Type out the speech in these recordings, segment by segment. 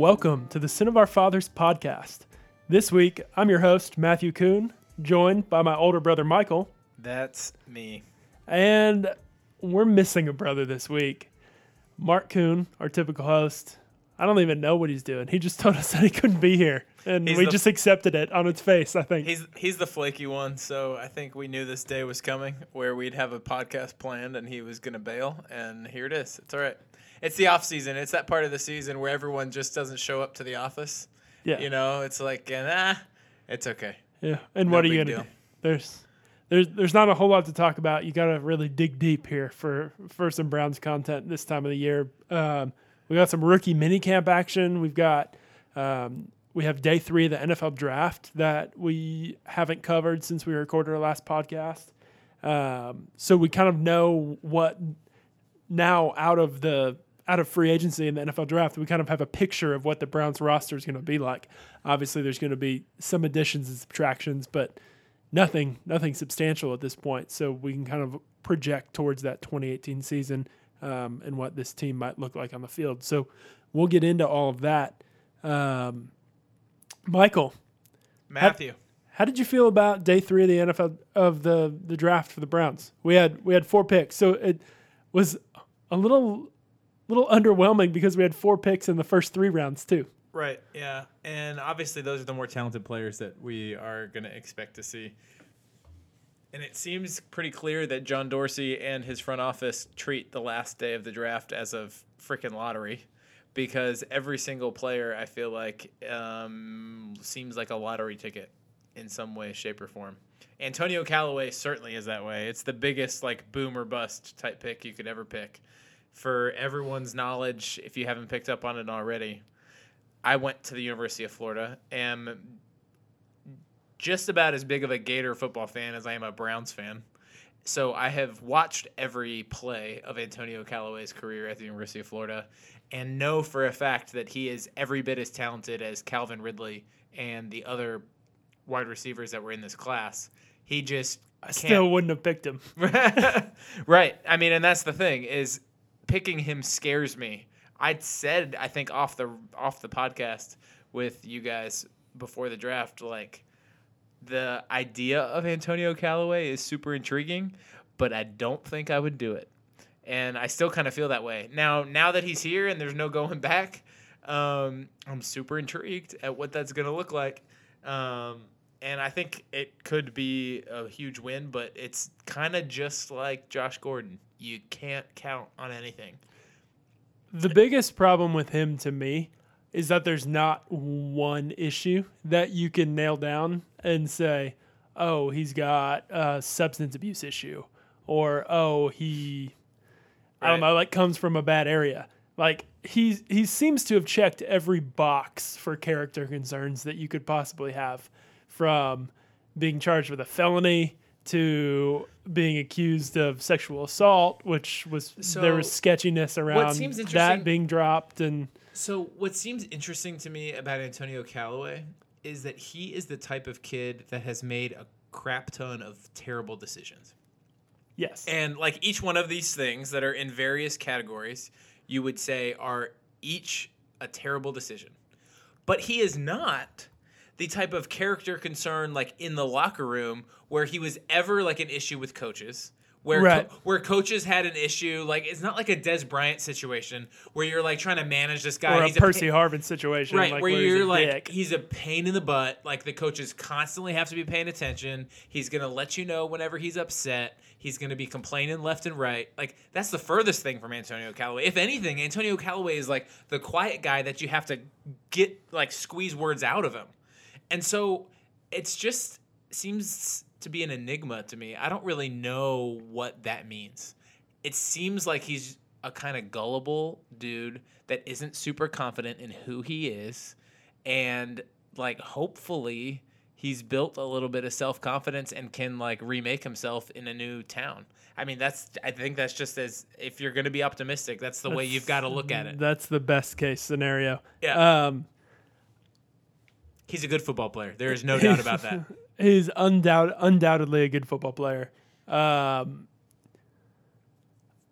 Welcome to the Sin of Our Fathers podcast. This week, I'm your host, Matthew Kuhn, joined by my older brother, Michael, That's me. and we're missing a brother this week. Mark Kuhn, our typical host. I don't even know what he's doing. He just told us that he couldn't be here, and He's we the- just accepted it on its face, I think. He's he's the flaky one, so I think we knew this day was coming where we'd have a podcast planned and he was gonna bail, and here it is. It's all right. It's the off season. It's that part of the season where everyone just doesn't show up to the office. yeah. You know, it's like, nah, it's okay. Yeah, and No what are you gonna deal. do? There's, there's, there's not a whole lot to talk about. You got to really dig deep here for for some Browns content this time of the year. Um, we got some rookie minicamp action. We've got, um, we have day three of the NFL draft that we haven't covered since we recorded our last podcast. Um, so we kind of know what now out of the out of free agency in the NFL draft, we kind of have a picture of what the Browns roster is going to be like. Obviously, there's going to be some additions and subtractions, but nothing nothing substantial at this point. So we can kind of project towards that 2018 season um, and what this team might look like on the field. So we'll get into all of that. Um, Michael, Matthew. how did you feel about day three of the NFL of the the draft for the Browns? We had we had four picks, so it was a little little underwhelming because we had four picks in the first three rounds too. Right. Yeah. And obviously, those are the more talented players that we are going to expect to see. And it seems pretty clear that John Dorsey and his front office treat the last day of the draft as a freaking lottery because every single player, I feel like, um, seems like a lottery ticket in some way, shape, or form. Antonio Callaway certainly is that way. It's the biggest, like, boom or bust type pick you could ever pick. For everyone's knowledge, if you haven't picked up on it already, I went to the University of Florida. Am just about as big of a Gator football fan as I am a Browns fan. So I have watched every play of Antonio Callaway's career at the University of Florida and know for a fact that he is every bit as talented as Calvin Ridley and the other wide receivers that were in this class. He just I still wouldn't have picked him. right. I mean, and that's the thing is picking him scares me. I'd said I think off the off the podcast with you guys before the draft, like the idea of Antonio Callaway is super intriguing, but I don't think I would do it. And I still kind of feel that way now. Now that he's here and there's no going back, um, I'm super intrigued at what that's going to look like. Um, and I think it could be a huge win, but it's kind of just like Josh Gordon. You can't count on anything. The biggest problem with him to me is that there's not one issue that you can nail down and say, "Oh, he's got a substance abuse issue," or "Oh, he I don't know, like comes from a bad area." Like he he seems to have checked every box for character concerns that you could possibly have, from being charged with a felony to being accused of sexual assault, which was there was sketchiness around that being dropped and So, what seems interesting to me about Antonio Callaway is that he is the type of kid that has made a crap ton of terrible decisions. yes, And like each one of these things that are in various categories, you would say are each a terrible decision. But he is not the type of character concern like in the locker room where he was ever like an issue with coaches. Where, Right. co- where coaches had an issue, like it's not like a Dez Bryant situation where you're like trying to manage this guy. or a He's Percy pa- Harvin situation, right like where, he's you're a like dick. he's a pain in the butt like the coaches constantly have to be paying attention he's gonna let you know whenever he's upset he's gonna be complaining left and right like that's the furthest thing from antonio callaway if anything antonio callaway is like the quiet guy that you have to get like squeeze words out of him and so it's just seems to be an enigma to me. I don't really know what that means. It seems like he's a kind of gullible dude that isn't super confident in who he is. And like hopefully he's built a little bit of self-confidence and can like remake himself in a new town. I mean that's i think that's just as if you're going to be optimistic that's the way you've got to look at it. That's the best case scenario. Yeah. Um, he's a good football player there is no doubt about that he's undoubt, undoubtedly a good football player. Um,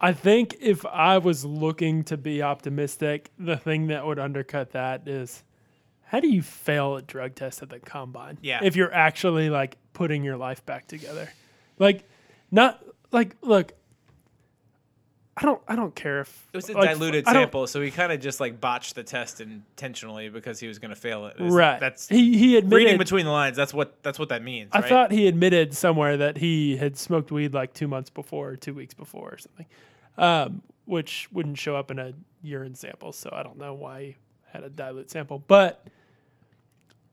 I think if I was looking to be optimistic, the thing that would undercut that is how do you fail a drug test at the combine? Yeah. If you're actually like putting your life back together. Like not like look I don't I don't care if It was a like, diluted sample, so he kind of just like botched the test intentionally because he was going to fail it. It's- Right. That's he he admitted reading between the lines. That's what that's what that means. I right? thought he admitted somewhere that he had smoked weed like two months before, or two weeks before, or something, um, which wouldn't show up in a urine sample. So I don't know why he had a dilute sample, but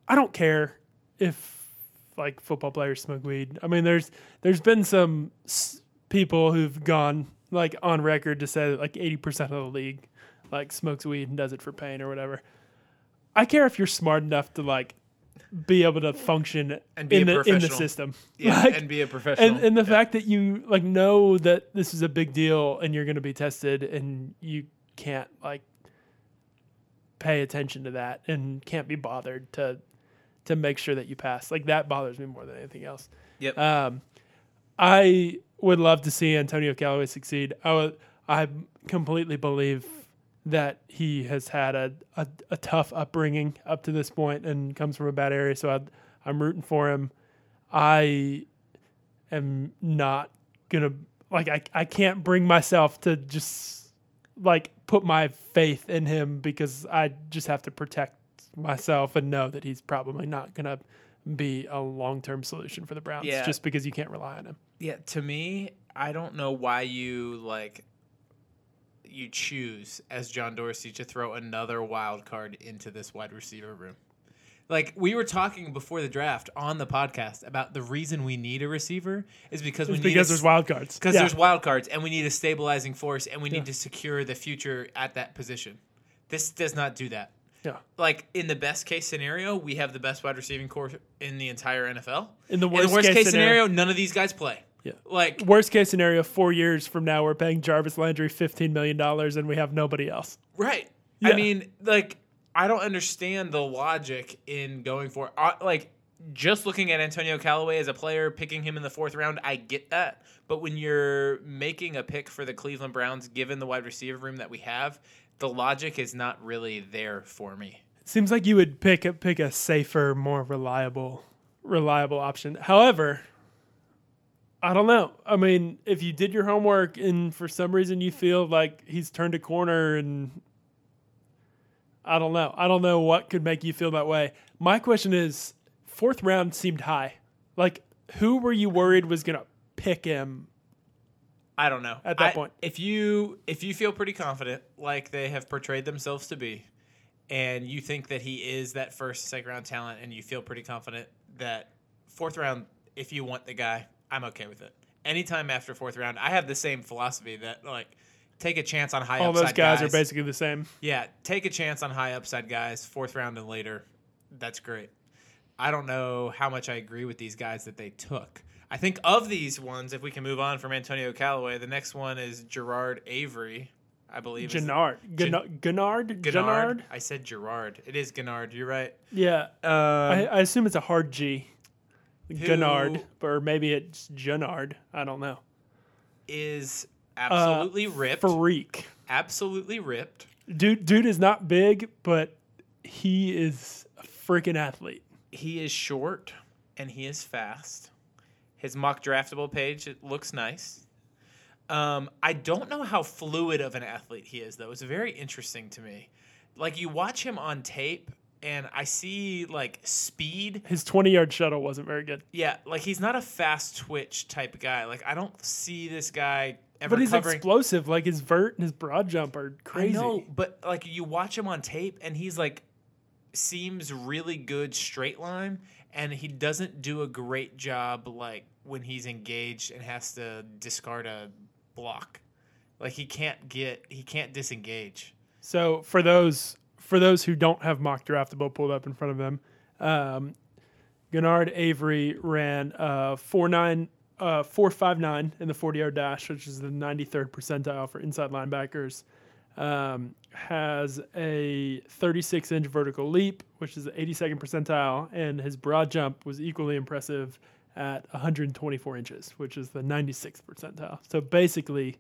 I don't care if like football players smoke weed. I mean, there's there's been some s- people who've gone like on record to say that like 80% of the league like smokes weed and does it for pain or whatever. I care if you're smart enough to like be able to function And be in a the in the system. yeah, Like, and be a professional. and and the Yeah. fact that you like know that this is a big deal and you're going to be tested and you can't like pay attention to that and can't be bothered to to make sure that you pass like that bothers me more than anything else Yep. um i would love to see antonio callaway succeed i would i completely believe that he has had a, a, a tough upbringing up to this point and comes from a bad area so i i'm rooting for him i am not gonna like I, I can't bring myself to just like put my faith in him because I just have to protect myself and know that he's probably not gonna be a long term solution for the Browns Yeah. just because you can't rely on him. Yeah, to me, I don't know why you like you choose as John Dorsey to throw another wild card into this wide receiver room. Like we were talking before the draft on the podcast about the reason we need a receiver is because we It's need because a, there's wild cards. because Yeah. there's wild cards and we need a stabilizing force and we need to secure the future at that position. This does not do that. Yeah. Like in the best case scenario, we have the best wide receiving corps in the entire NFL. In the In worst, the worst case, case scenario, scenario, none of these guys play. Yeah. Like worst case scenario, four years from now, we're paying Jarvis Landry fifteen million dollars and we have nobody else. Right. Yeah. I mean, like, I don't understand the logic in going for uh, like just looking at Antonio Callaway as a player, picking him in the fourth round. I get that, but when you're making a pick for the Cleveland Browns, given the wide receiver room that we have, the logic is not really there for me. Seems like you would pick a pick a safer, more reliable reliable option. However, I don't know. I mean, if you did your homework and for some reason you feel like he's turned a corner and I don't know. I don't know what could make you feel that way. My question is fourth round seemed high. Like who were you worried was going to pick him? I don't know At that I- point. If you if you feel pretty confident, like they have portrayed themselves to be, and you think that he is that first second round talent, and you feel pretty confident that fourth round, if you want the guy, I'm okay with it. Anytime after fourth round, I have the same philosophy that like take a chance on high All those guys, are basically the same. yeah, take a chance on high upside guys, fourth round and later. That's great. I don't know how much I agree with these guys that they took. I think of these ones, if we can move on from Antonio Callaway, the next one is Gerard Avery, I believe. Genard. Genard. Genard? I said Gerard. It is Genard. You're right. Yeah. Um, I, I assume it's a hard G. Who- Genard, or maybe it's Genard. I don't know. is Uh, absolutely ripped. Freak. absolutely ripped. Dude, dude is not big, but he is a freaking athlete. He is short and he is fast. His mock draftable page it looks nice. Um, I don't know how fluid of an athlete he is though. It's very interesting to me. Like you watch him on tape and I see like speed. His 20 yard shuttle wasn't very good. Yeah, like he's not a fast twitch type guy. Like I don't see this guy ever But he's covering explosive. Like his vert and his broad jump are crazy. I know, but like you watch him on tape and he's like seems really good straight line and he doesn't do a great job like when he's engaged and has to discard a block. Like he can't get he can't disengage. So for those for those who don't have mock draftable pulled up in front of them, um, Genard Avery ran uh, four nine uh, four five nine in the forty yard dash, which is the ninety third percentile for inside linebackers. Um, has a 36 inch vertical leap, which is the 82nd percentile, and his broad jump was equally impressive at 124 inches, which is the 96th percentile. So basically,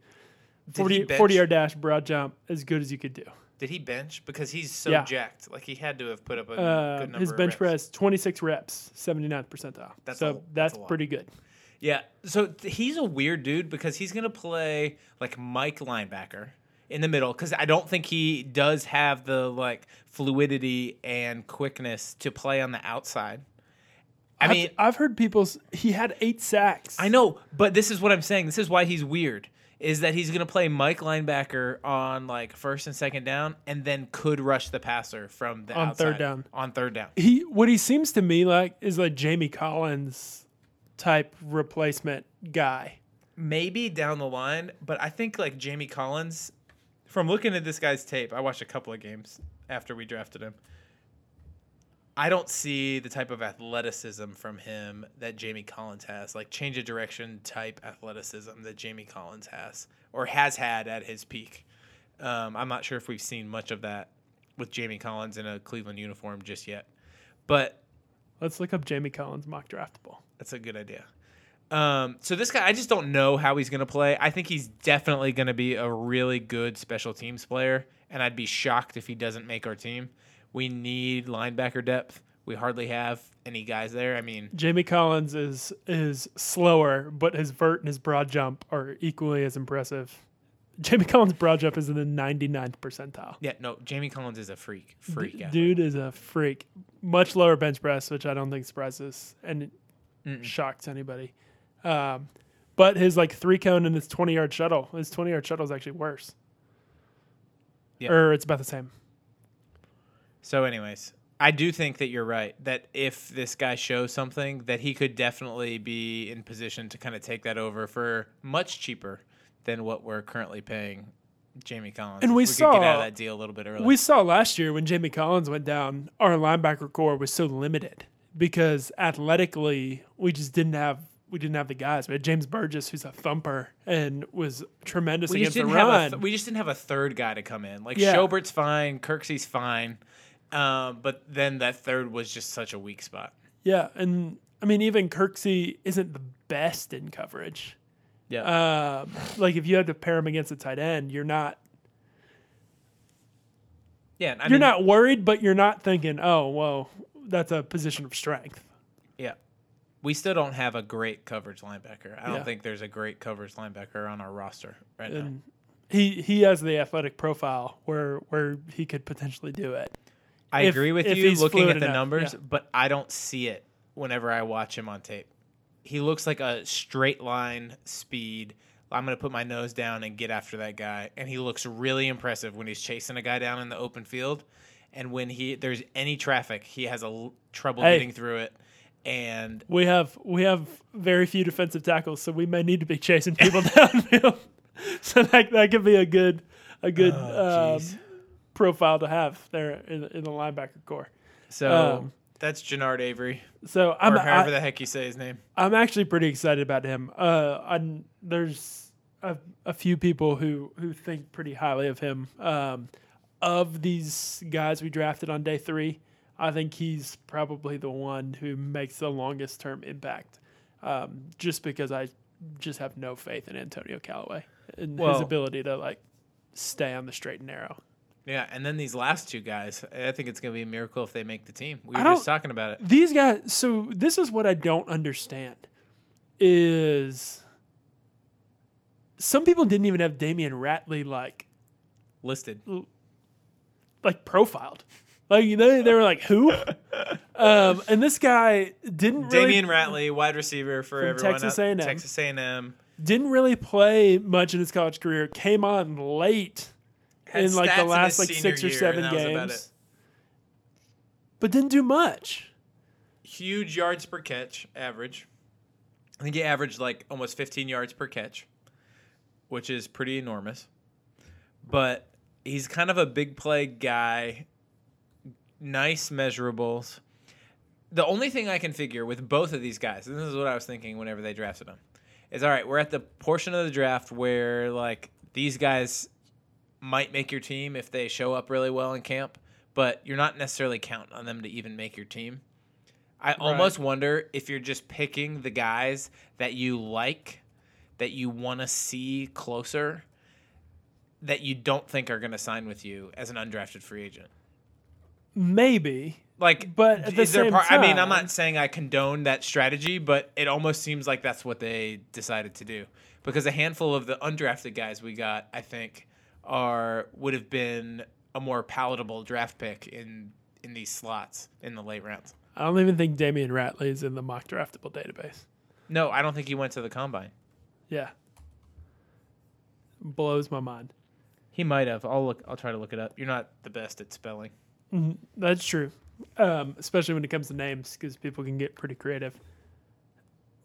40, 40 yard dash, broad jump, as good as you could do. Did he bench? Because he's so Yeah. jacked. Like he had to have put up a Uh, good number his bench press, 26 reps, 79th percentile. That's so a- that's that's pretty good. Yeah. So th- he's a weird dude because he's gonna play like Mike linebacker in the middle because I don't think he does have the like fluidity and quickness to play on the outside. I I've- mean, I've heard people. He had eight sacks. I know, but this is what I'm saying. This is why he's weird. Is that he's gonna play Mike linebacker on like first and second down, and then could rush the passer from the On third down. On third down, He what he seems to me like is like Jamie Collins type replacement guy. maybe down the line, but I think like Jamie Collins, from looking at this guy's tape, I watched a couple of games after we drafted him. I don't see the type of athleticism from him that Jamie Collins has, like change of direction type athleticism that Jamie Collins has or has had at his peak. Um, I'm not sure if we've seen much of that with Jamie Collins in a Cleveland uniform just yet, but Let's look up Jamie Collins mock draftable. that's a good idea. Um, so this guy, I just don't know how he's going to play. I think he's definitely going to be a really good special teams player, and I'd be shocked if he doesn't make our team. We need linebacker depth. We hardly have any guys there. I mean, Jamie Collins is is slower, but his vert and his broad jump are equally as impressive. Jamie Collins' broad jump is in the 99th percentile. yeah, no, Jamie Collins is a freak. Freak. D- dude is a freak. Much lower bench press, which I don't think surprises and shocks anybody. Um, but his like three cone and his 20 yard shuttle, his 20 yard shuttle is actually worse. Yeah. Or it's about the same. So, anyways, I do think that you're right. That if this guy shows something, that he could definitely be in position to kind of take that over for much cheaper than what we're currently paying Jamie Collins. And we out saw- of that deal a little bit earlier. We saw last year when Jamie Collins went down, our linebacker corps was so limited because athletically we just didn't have we didn't have the guys. We had James Burgess, who's a thumper and was tremendous we against the run. th- we just didn't have a third guy to come in. Like Yeah. Schobert's fine, Kirksey's fine, um, but then that third was just such a weak spot. yeah, and I mean even Kirksey isn't the best in coverage. Yeah, Um, like if you had to pair him against a tight end, you're not yeah. I you're mean, not worried, but you're not thinking, oh, well, that's a position of strength. Yeah. We still don't have a great coverage linebacker. I don't Yeah. think there's a great coverage linebacker on our roster right now. He he has the athletic profile where where he could potentially do it. I if- agree with you looking at the enough, numbers, yeah. but I don't see it whenever I watch him on tape. He looks like a straight line speed. I'm going to put my nose down and get after that guy. And he looks really impressive when he's chasing a guy down in the open field. And when he there's any traffic, he has a l- trouble Hey. getting through it. And We have we have very few defensive tackles, so we may need to be chasing people downfield. so that that could be a good a good Oh, um, profile to have there in, in the linebacker corps. so Um, that's Genard Avery, So I'm or however I, the heck you say his name. I'm actually pretty excited about him. Uh, I'm, there's a, a few people who who think pretty highly of him. Um, of these guys we drafted on day three, I think he's probably the one who makes the longest term impact. Um, just because I just have no faith in Antonio Callaway and his ability to like stay on the straight and narrow. Yeah, and then these last two guys, I think it's going to be a miracle if they make the team. We were just talking about it. These guys. So this is what I don't understand. Is some people didn't even have Damion Ratley like Listed. like profiled. Like they, they were like who? um, and this guy didn't really Damion Ratley, wide receiver for everyone. Texas A&M. Texas A&M. didn't really play much in his college career. Came on late Had in like the last like six or year, seven and that was about games, but didn't do much. Huge yards per catch average. I think he averaged like almost 15 yards per catch, which is pretty enormous. But he's kind of a big play guy. Nice measurables. The only thing I can figure with both of these guys, and this is what I was thinking whenever they drafted them, is all right, we're at the portion of the draft where like these guys might make your team if they show up really well in camp, but you're not necessarily counting on them to even make your team. I almost wonder if you're just picking the guys that you like, that you want to see closer, that you don't think are going to sign with you as an undrafted free agent? Maybe. Like, But at the same part? I mean, I'm not saying I condone that strategy, but it almost seems like that's what they decided to do because a handful of the undrafted guys we got, I think, are would have been a more palatable draft pick in in these slots in the late rounds. I don't even think Damion Ratley is in the mock draftable database. No, I don't think he went to the combine. Yeah. Blows my mind. He might have. I'll look. I'll try to look it up. You're not the best at spelling. That's true, um, especially when it comes to names, because people can get pretty creative.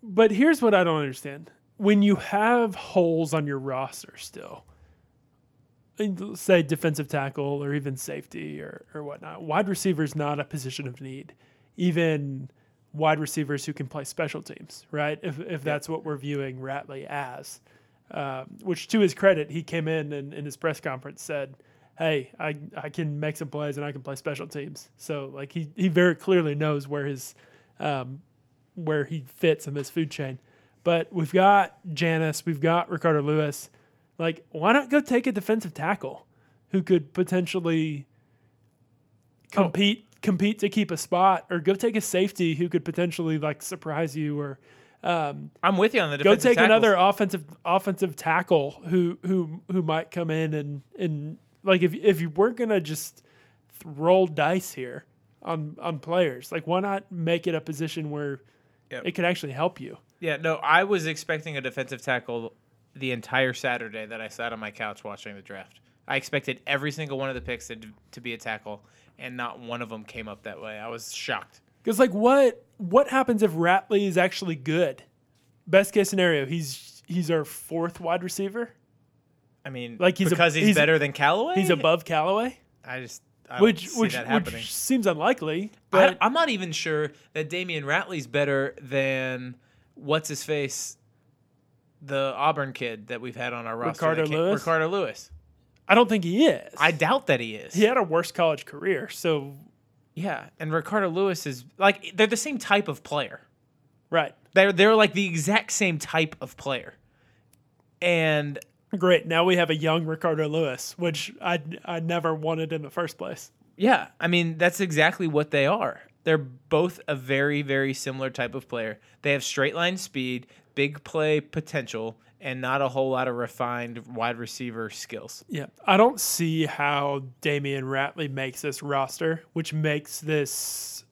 But here's what I don't understand: when you have holes on your roster still, and say defensive tackle or even safety or or whatnot, wide receiver is not a position of need. Even wide receivers who can play special teams, right? If if that's what we're viewing Ratley as, um, which to his credit, he came in and in his press conference said hey, I, I can make some plays and I can play special teams. So like he, he very clearly knows where his um, where he fits in this food chain. But we've got Janice, we've got Ricardo Louis. Like, why not go take a defensive tackle who could potentially compete compete to keep a spot, or go take a safety who could potentially like surprise you, or um, I'm with you on the go take tackles. another offensive offensive tackle who who who might come in and and like if if you weren't gonna just roll dice here on on players, like why not make it a position where Yep. it could actually help you? Yeah, no, I was expecting a defensive tackle the entire Saturday that I sat on my couch watching the draft. I expected every single one of the picks to, to be a tackle, and not one of them came up that way. I was shocked. Because like what what happens if Ratley is actually good? Best case scenario, he's he's our fourth wide receiver. I mean, Like, he's a- because he's, he's- better than Callaway. He's above Callaway, I just I which see which that happening. which seems unlikely. I, But I'm not even sure that Damion Ratley's better than what's his face, the Auburn kid that we've had on our roster. Ricardo Louis? Ricardo Louis. I don't think he is. I doubt that he is. he had a worse college career, so Yeah, and Ricardo Louis is like they're the same type of player. right. They're they're like the exact same type of player. And Great. Now we have a young Ricardo Louis, which I I never wanted in the first place. yeah, I mean that's exactly what they are. They're both a very very similar type of player. They have straight line speed, big play potential, and not a whole lot of refined wide receiver skills. Yeah. I don't see how Damion Ratley makes this roster, which makes this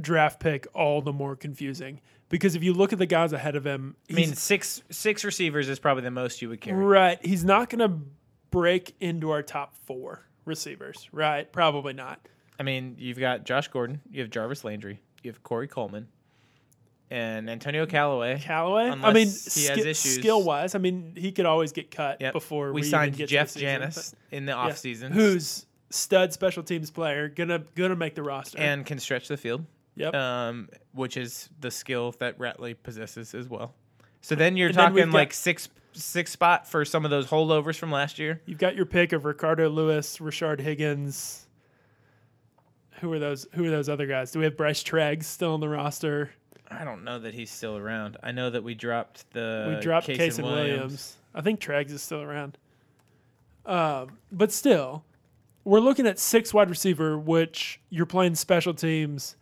draft pick all the more confusing. Because if you look at the guys ahead of him, I mean, six six receivers is probably the most you would carry. right, he's not going to break into our top four receivers, right? Probably not. I mean, you've got Josh Gordon, you have Jarvis Landry, you have Corey Coleman, and Antonio Callaway. Callaway. I mean, he has issues. skill wise, I mean, he could always get cut Yep. before we, we, signed Jeff Janis in the but- yeah. offseason. who's stud special teams player, gonna gonna make the roster. and can stretch the field, yep. um, which is the skill that Ratley possesses as well. So then you're And then talking got- like six six spot for some of those holdovers from last year. You've got your pick of Ricardo Louis, Rashard Higgins. Who are those? Who are those other guys? Do we have Bryce Treggs still on the roster? I don't know that he's still around. I know that we dropped the we dropped Kasen Kasen Williams. I think Treggs is still around. Um, but still, we're looking at six wide receiver, which you're playing special teams.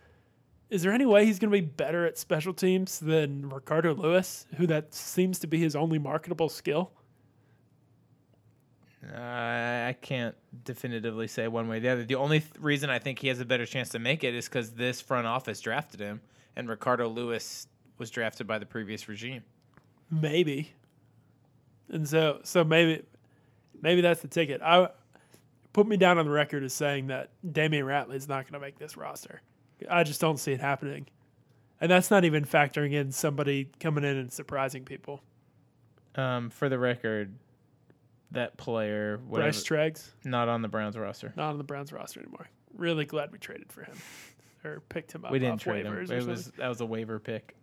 Is there any way he's going to be better at special teams than Ricardo Louis, who that seems to be his only marketable skill? I I can't definitively say one way or the other. The only th- reason I think he has a better chance to make it is because this front office drafted him, and Ricardo Louis was drafted by the previous regime. Maybe. And so so maybe maybe that's the ticket. I put me down on the record as saying that Damion Ratley is not going to make this roster. I just don't see it happening. And that's not even factoring in somebody coming in and surprising people. Um, for the record, that player, whatever, Bryce Treggs, not on the Browns roster. not on the Browns roster anymore. Really glad we traded for him or picked him up. We didn't trade him. It was that was a waiver pick.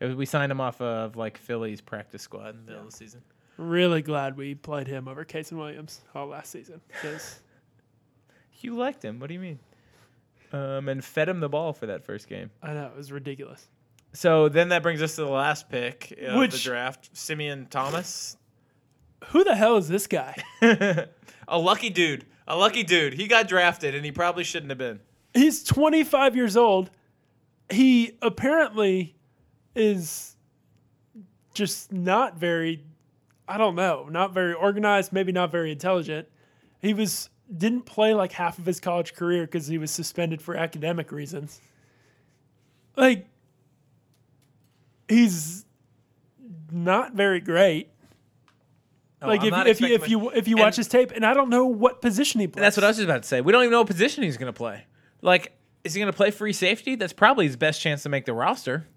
It was, we signed him off of like Philly's practice squad in the middle of the season. really glad we played him over Kasen Williams all last season because You liked him. What do you mean? Um, and fed him the ball for that first game. I know it was ridiculous. So then that brings us to the last pick of the draft, Simeon Thomas. who the hell is this guy? a lucky dude. A lucky dude. He got drafted and he probably shouldn't have been. He's 25 years old. He apparently is just not very I don't know, not very organized, maybe not very intelligent. He was didn't play like half of his college career cuz he was suspended for academic reasons. Like he's not very great. No, like I'm if, if you if you if you watch his tape and I don't know what position he plays. That's what I was just about to say. We don't even know what position he's going to play. Like, is he going to play free safety? That's probably his best chance to make the roster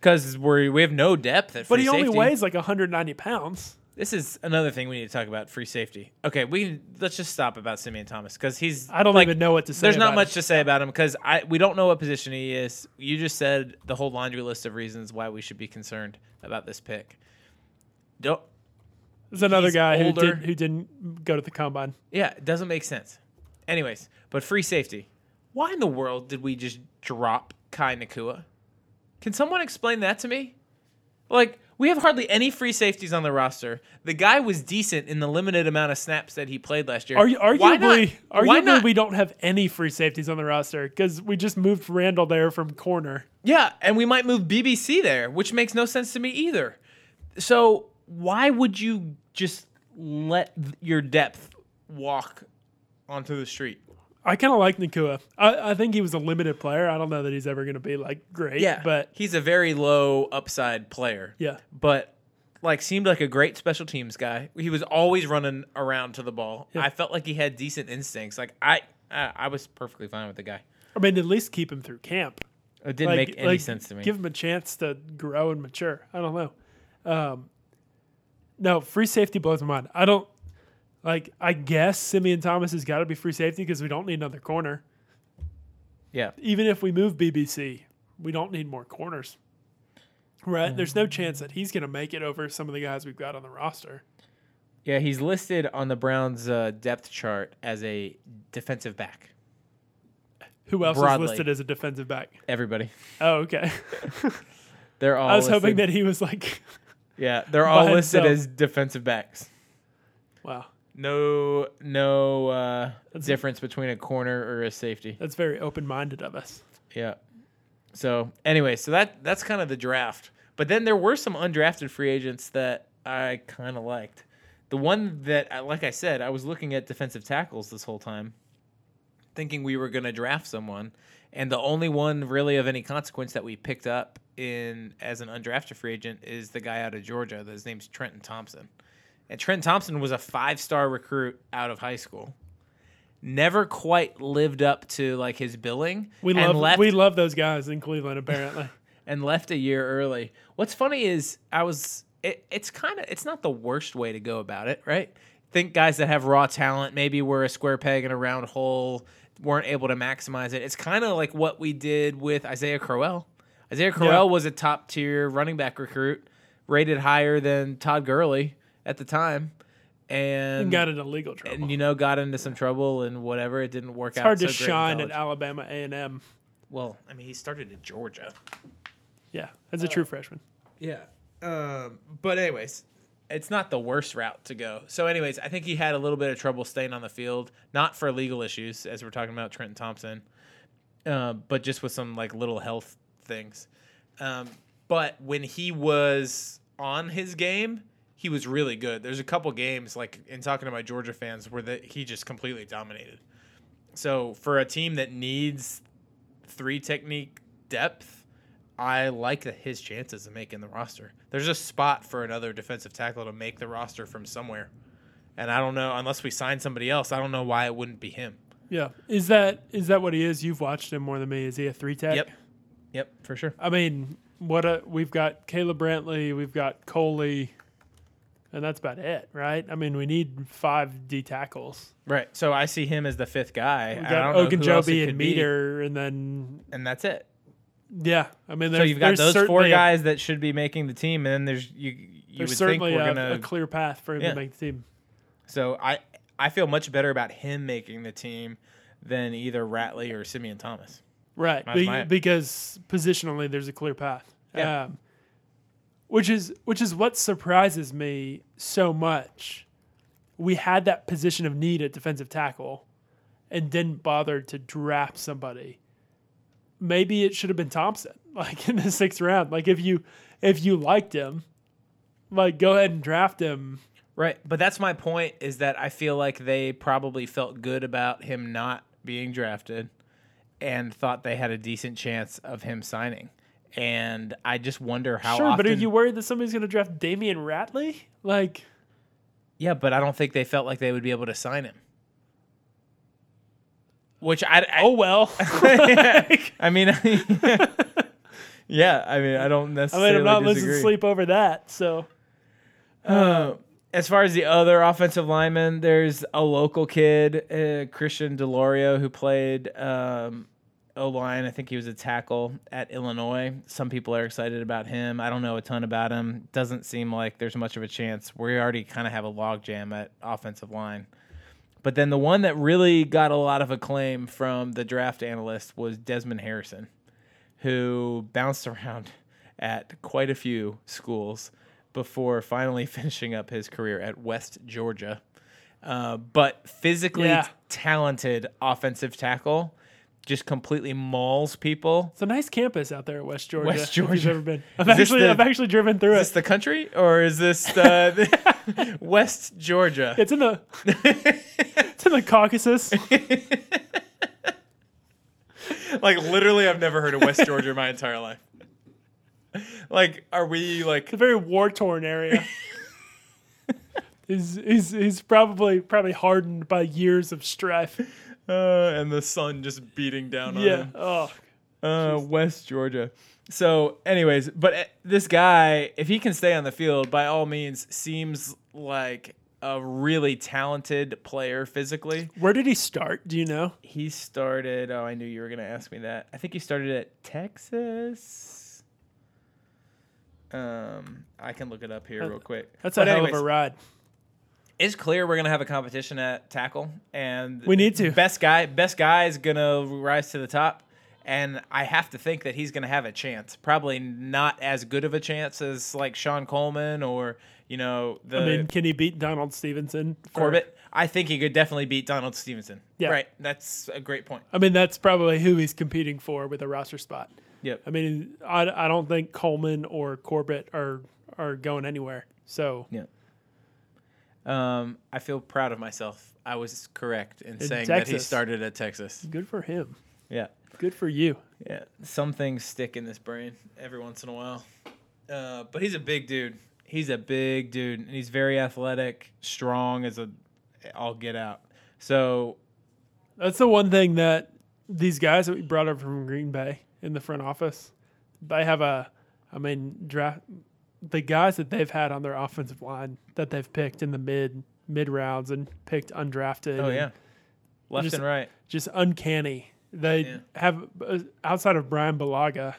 because we we have no depth at free But he only weighs like 190 pounds. This is another thing we need to talk about: free safety. Okay, we can, let's just stop about Simeon Thomas because he's. I don't like, even know what to say. There's not much him. to say about him because I we don't know what position he is. You just said the whole laundry list of reasons why we should be concerned about this pick. Don't. There's another guy who, older. did, who didn't go to the combine. Yeah, it doesn't make sense. Anyways, but free safety. Why in the world did we just drop Kai Nacua? Can someone explain that to me? Like, we have hardly any free safeties on the roster. The guy was decent in the limited amount of snaps that he played last year. Are you Why not? arguably Why arguably we don't have any free safeties on the roster because we just moved Randall there from corner. Yeah, and we might move BBC there, which makes no sense to me either. So why would you just let th- your depth walk onto the street? I kind of like Nacua. I, I think he was a limited player. I don't know that he's ever going to be like great. Yeah, but he's a very low upside player. yeah, but like seemed like a great special teams guy. He was always running around to the ball. Yeah. I felt like he had decent instincts. Like I, I, I was perfectly fine with the guy. I mean at least keep him through camp. It didn't Like- make any like, sense to me. Give him a chance to grow and mature. I don't know. Um, no, free safety blows my mind. I don't like. I guess Simeon Thomas has got to be free safety because we don't need another corner. yeah, even if we move BBC, we don't need more corners. Right? There's no chance that he's going to make it over some of the guys we've got on the roster. yeah. He's listed on the Browns' uh, depth chart as a defensive back. Who else Broadly. is listed as a defensive back? Everybody, Oh, okay. they're all. I was hoping that he was like, Yeah, they're all listed himself. as defensive backs. wow, No, no uh, difference between a corner or a safety. that's very open minded of us. Yeah. So anyway, so that that's kind of the draft. But then there were some undrafted free agents that I kind of liked. The one that, like I said, I was looking at defensive tackles this whole time, thinking we were going to draft someone, and the only one really of any consequence that we picked up in as an undrafted free agent is the guy out of Georgia. His name's Trenton Thompson, and Trent Thompson was a five-star recruit out of high school. Never quite lived up to like his billing. We and love left we love those guys in Cleveland. Apparently, and left a year early. What's funny is I was it, it's kind of it's not the worst way to go about it, right? Think guys that have raw talent maybe were a square peg in a round hole, weren't able to maximize it. It's kind of like what we did with Isaiah Crowell. Isaiah Crowell was a top tier running back recruit, rated higher than Todd Gurley at the time. And, and got into legal trouble. and you know got into some trouble and whatever it didn't work it's out. hard to so shine at. Alabama A and M. Well, I mean, he started at Georgia. Yeah, as a true freshman. Yeah. Um, but anyways, it's not the worst route to go. So anyways, I think he had a little bit of trouble staying on the field, not for legal issues, as we're talking about Trenton Thompson, uh, but just with some like little health things. Um, but when he was on his game, he was really good. There's a couple games like in talking to my Georgia fans where that he just completely dominated. So for a team that needs three technique depth, I like his chances of making the roster. There's a spot for another defensive tackle to make the roster from somewhere. And I don't know unless we sign somebody else, I don't know why it wouldn't be him. Yeah, is that is that what he is? You've watched him more than me. Is he a three tech? Yep. Yep, for sure. I mean, what a we've got Caleb Brantley, we've got Coley, and that's about it, right? I mean, we need five D tackles. Right. So I see him as the fifth guy. We I got don't know who else it Ogunjobi and be, Meder, and then and that's it. yeah, I mean, So you've got there's those four certainly a- guys that should be making the team, and then there's you. You there's would think certainly we're a, gonna. a clear path for him Yeah. to make the team. so I I feel much better about him making the team than either Ratley or Simeon Thomas. Right, be- because positionally there's a clear path. Yeah. Um, which is which is what surprises me so much we had that position of need at defensive tackle and didn't bother to draft somebody. Maybe it should have been Thompson, like in the sixth round. Like if you if you liked him, like go ahead and draft him. Right, but that's my point. Is that I feel like they probably felt good about him not being drafted, and thought they had a decent chance of him signing. And I just wonder how. sure, often, but are you worried that somebody's going to draft Damion Ratley? Like, Yeah, but I don't think they felt like they would be able to sign him. Which I, I oh well. I mean, yeah, I mean, I don't necessarily. I mean, I'm not disagree. losing sleep over that. So Uh, as far as the other offensive linemen, there's a local kid, uh, Christian DiLauro, who played um, O line. I think he was a tackle at Illinois. Some people are excited about him. I don't know a ton about him. Doesn't seem like there's much of a chance. We already kind of have a logjam at offensive line. But then the one that really got a lot of acclaim from the draft analyst was Desmond Harrison, who bounced around at quite a few schools before finally finishing up his career at West Georgia. Uh, but physically Yeah. talented offensive tackle, just completely mauls people. it's a nice campus out there at West Georgia. West if you've ever been. I've Is actually the- I've actually driven through Is it. this the country or is this uh, the West Georgia? It's in the it's in the Caucasus. like literally, I've never heard of West Georgia in my entire life. Like, are we like? It's a very war torn area. he's, he's he's probably probably hardened by years of strife. Uh, and the sun just beating down on Yeah. him. Oh, Uh, West Georgia. So, anyways, but uh, this guy, if he can stay on the field, by all means, seems like a really talented player physically. where did he start? Do you know? He started. Oh, I knew you were going to ask me that. I think he started at Texas. Um, I can look it up here real quick. That's But a hell anyways, of a ride. It's clear we're gonna have a competition at tackle, and We need to. Best guy, best guy is gonna rise to the top, and I have to think that he's gonna have a chance. Probably not as good of a chance as like Shon Coleman or you know the I mean, can he beat Donald Stephenson? for- Corbett. I think he could definitely beat Donald Stephenson. Yeah. Right. That's a great point. I mean, that's probably who he's competing for with a roster spot. Yep. I mean, I, I don't think Coleman or Corbett are are going anywhere. So Yeah. Um, I feel proud of myself. I was correct in, In saying that he started at Texas. good for him. Yeah. Good for you. Yeah, some things stick in this brain every once in a while. Uh, but he's a big dude. He's a big dude, and he's very athletic, strong as a all get out. So That's the one thing that these guys that we brought up from Green Bay in the front office, they have a, I mean, draft the guys that they've had on their offensive line that they've picked in the mid mid rounds and picked undrafted. oh yeah, left Just- and right. just uncanny. They Yeah. have uh, outside of Bryan Bulaga,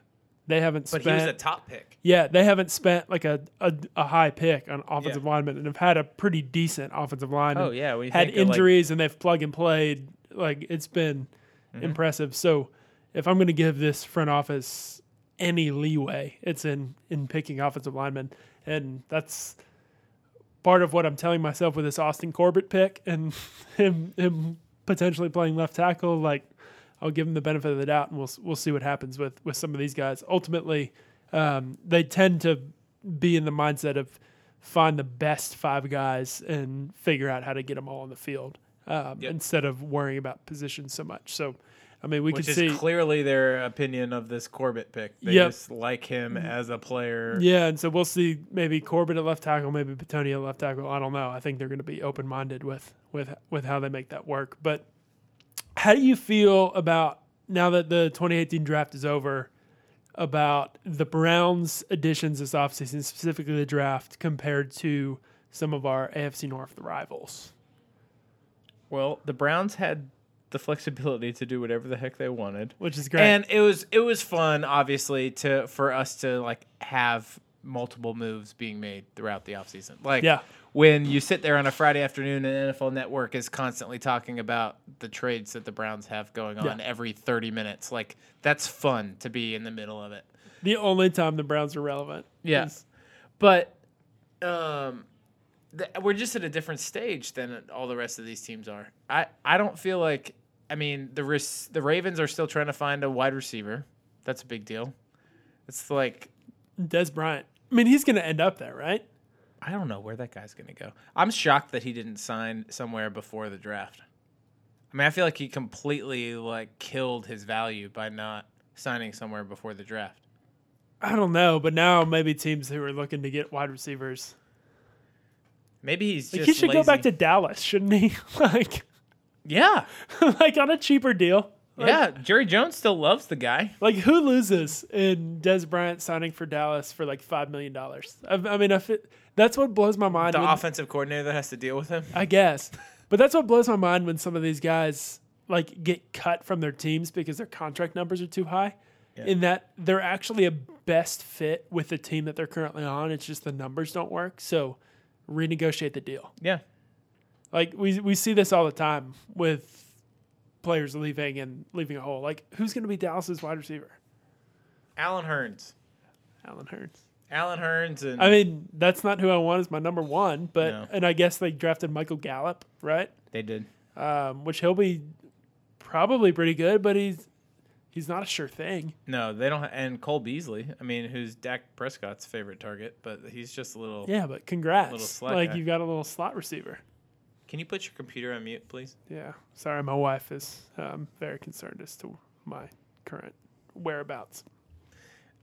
they haven't But spent. he was a top pick. yeah, they haven't spent like a, a, a high pick on offensive linemen and have had a pretty decent offensive line. Oh yeah, we had of, like- injuries and they've plug and played. Like it's been Mm-hmm. impressive. So if I'm going to give this front office any leeway, it's in in picking offensive linemen, and that's part of what I'm telling myself with this Austin Corbett pick and him him potentially playing left tackle. Like I'll give him the benefit of the doubt, and we'll we'll see what happens with with some of these guys. Ultimately, um, they tend to be in the mindset of find the best five guys and figure out how to get them all on the field um, Yep. instead of worrying about positions so much. So, I mean, we which could see. clearly their opinion of this Corbett pick. They Yep. just like him as a player. Yeah, and so we'll see maybe Corbett at left tackle, maybe Bitonio at left tackle. I don't know. I think they're going to be open minded with with with how they make that work. But how do you feel about now that the 2018 draft is over? About the Browns' additions this offseason, specifically the draft, compared to some of our AFC North rivals. Well, the Browns had the flexibility to do whatever the heck they wanted. Which is great. And it was it was fun, obviously, to for us to like have multiple moves being made throughout the offseason. Like Yeah. when you sit there on a Friday afternoon and NFL Network is constantly talking about the trades that the Browns have going on Yeah. every 30 minutes. Like that's fun to be in the middle of it. the only time the Browns are relevant. Yeah. is- But um th- we're just at a different stage than all the rest of these teams are. I, I don't feel like I mean the ris- the Ravens are still trying to find a wide receiver. That's a big deal. It's like Dez Bryant. I mean, he's going to end up there, right? I don't know where that guy's going to go. I'm shocked that he didn't sign somewhere before the draft. I mean, I feel like he completely like killed his value by not signing somewhere before the draft. I don't know, but now maybe teams who are looking to get wide receivers. Maybe he's Like just he should go back to Dallas, shouldn't he? like, yeah, like on a cheaper deal. Like, yeah. Jerry Jones still loves the guy. Like who loses in Dez Bryant signing for Dallas for like five million dollars? I, I mean, if it, that's what blows my mind. The when- offensive coordinator that has to deal with him. I guess, but that's what blows my mind when some of these guys like get cut from their teams because their contract numbers are too high. In that they're actually a best fit with the team that they're currently on. It's just the numbers don't work. So renegotiate the deal. Yeah. Like we we see this all the time with players leaving and leaving a hole. Like who's going to be Dallas's wide receiver? Allen Hurns. Alan Hurts. Allen Hurns and I mean, that's not who I want as my number one, but No. and I guess they drafted Michael Gallup, right? they did. Um, which he'll be probably pretty good, but he's he's not a sure thing. No, they don't. And Cole Beasley. I mean, who's Dak Prescott's favorite target, but he's just a little. Yeah, but congrats. Little like guy. you've got a little slot receiver. Can you put your computer on mute, please? Yeah. Sorry, my wife is um, very concerned as to my current whereabouts.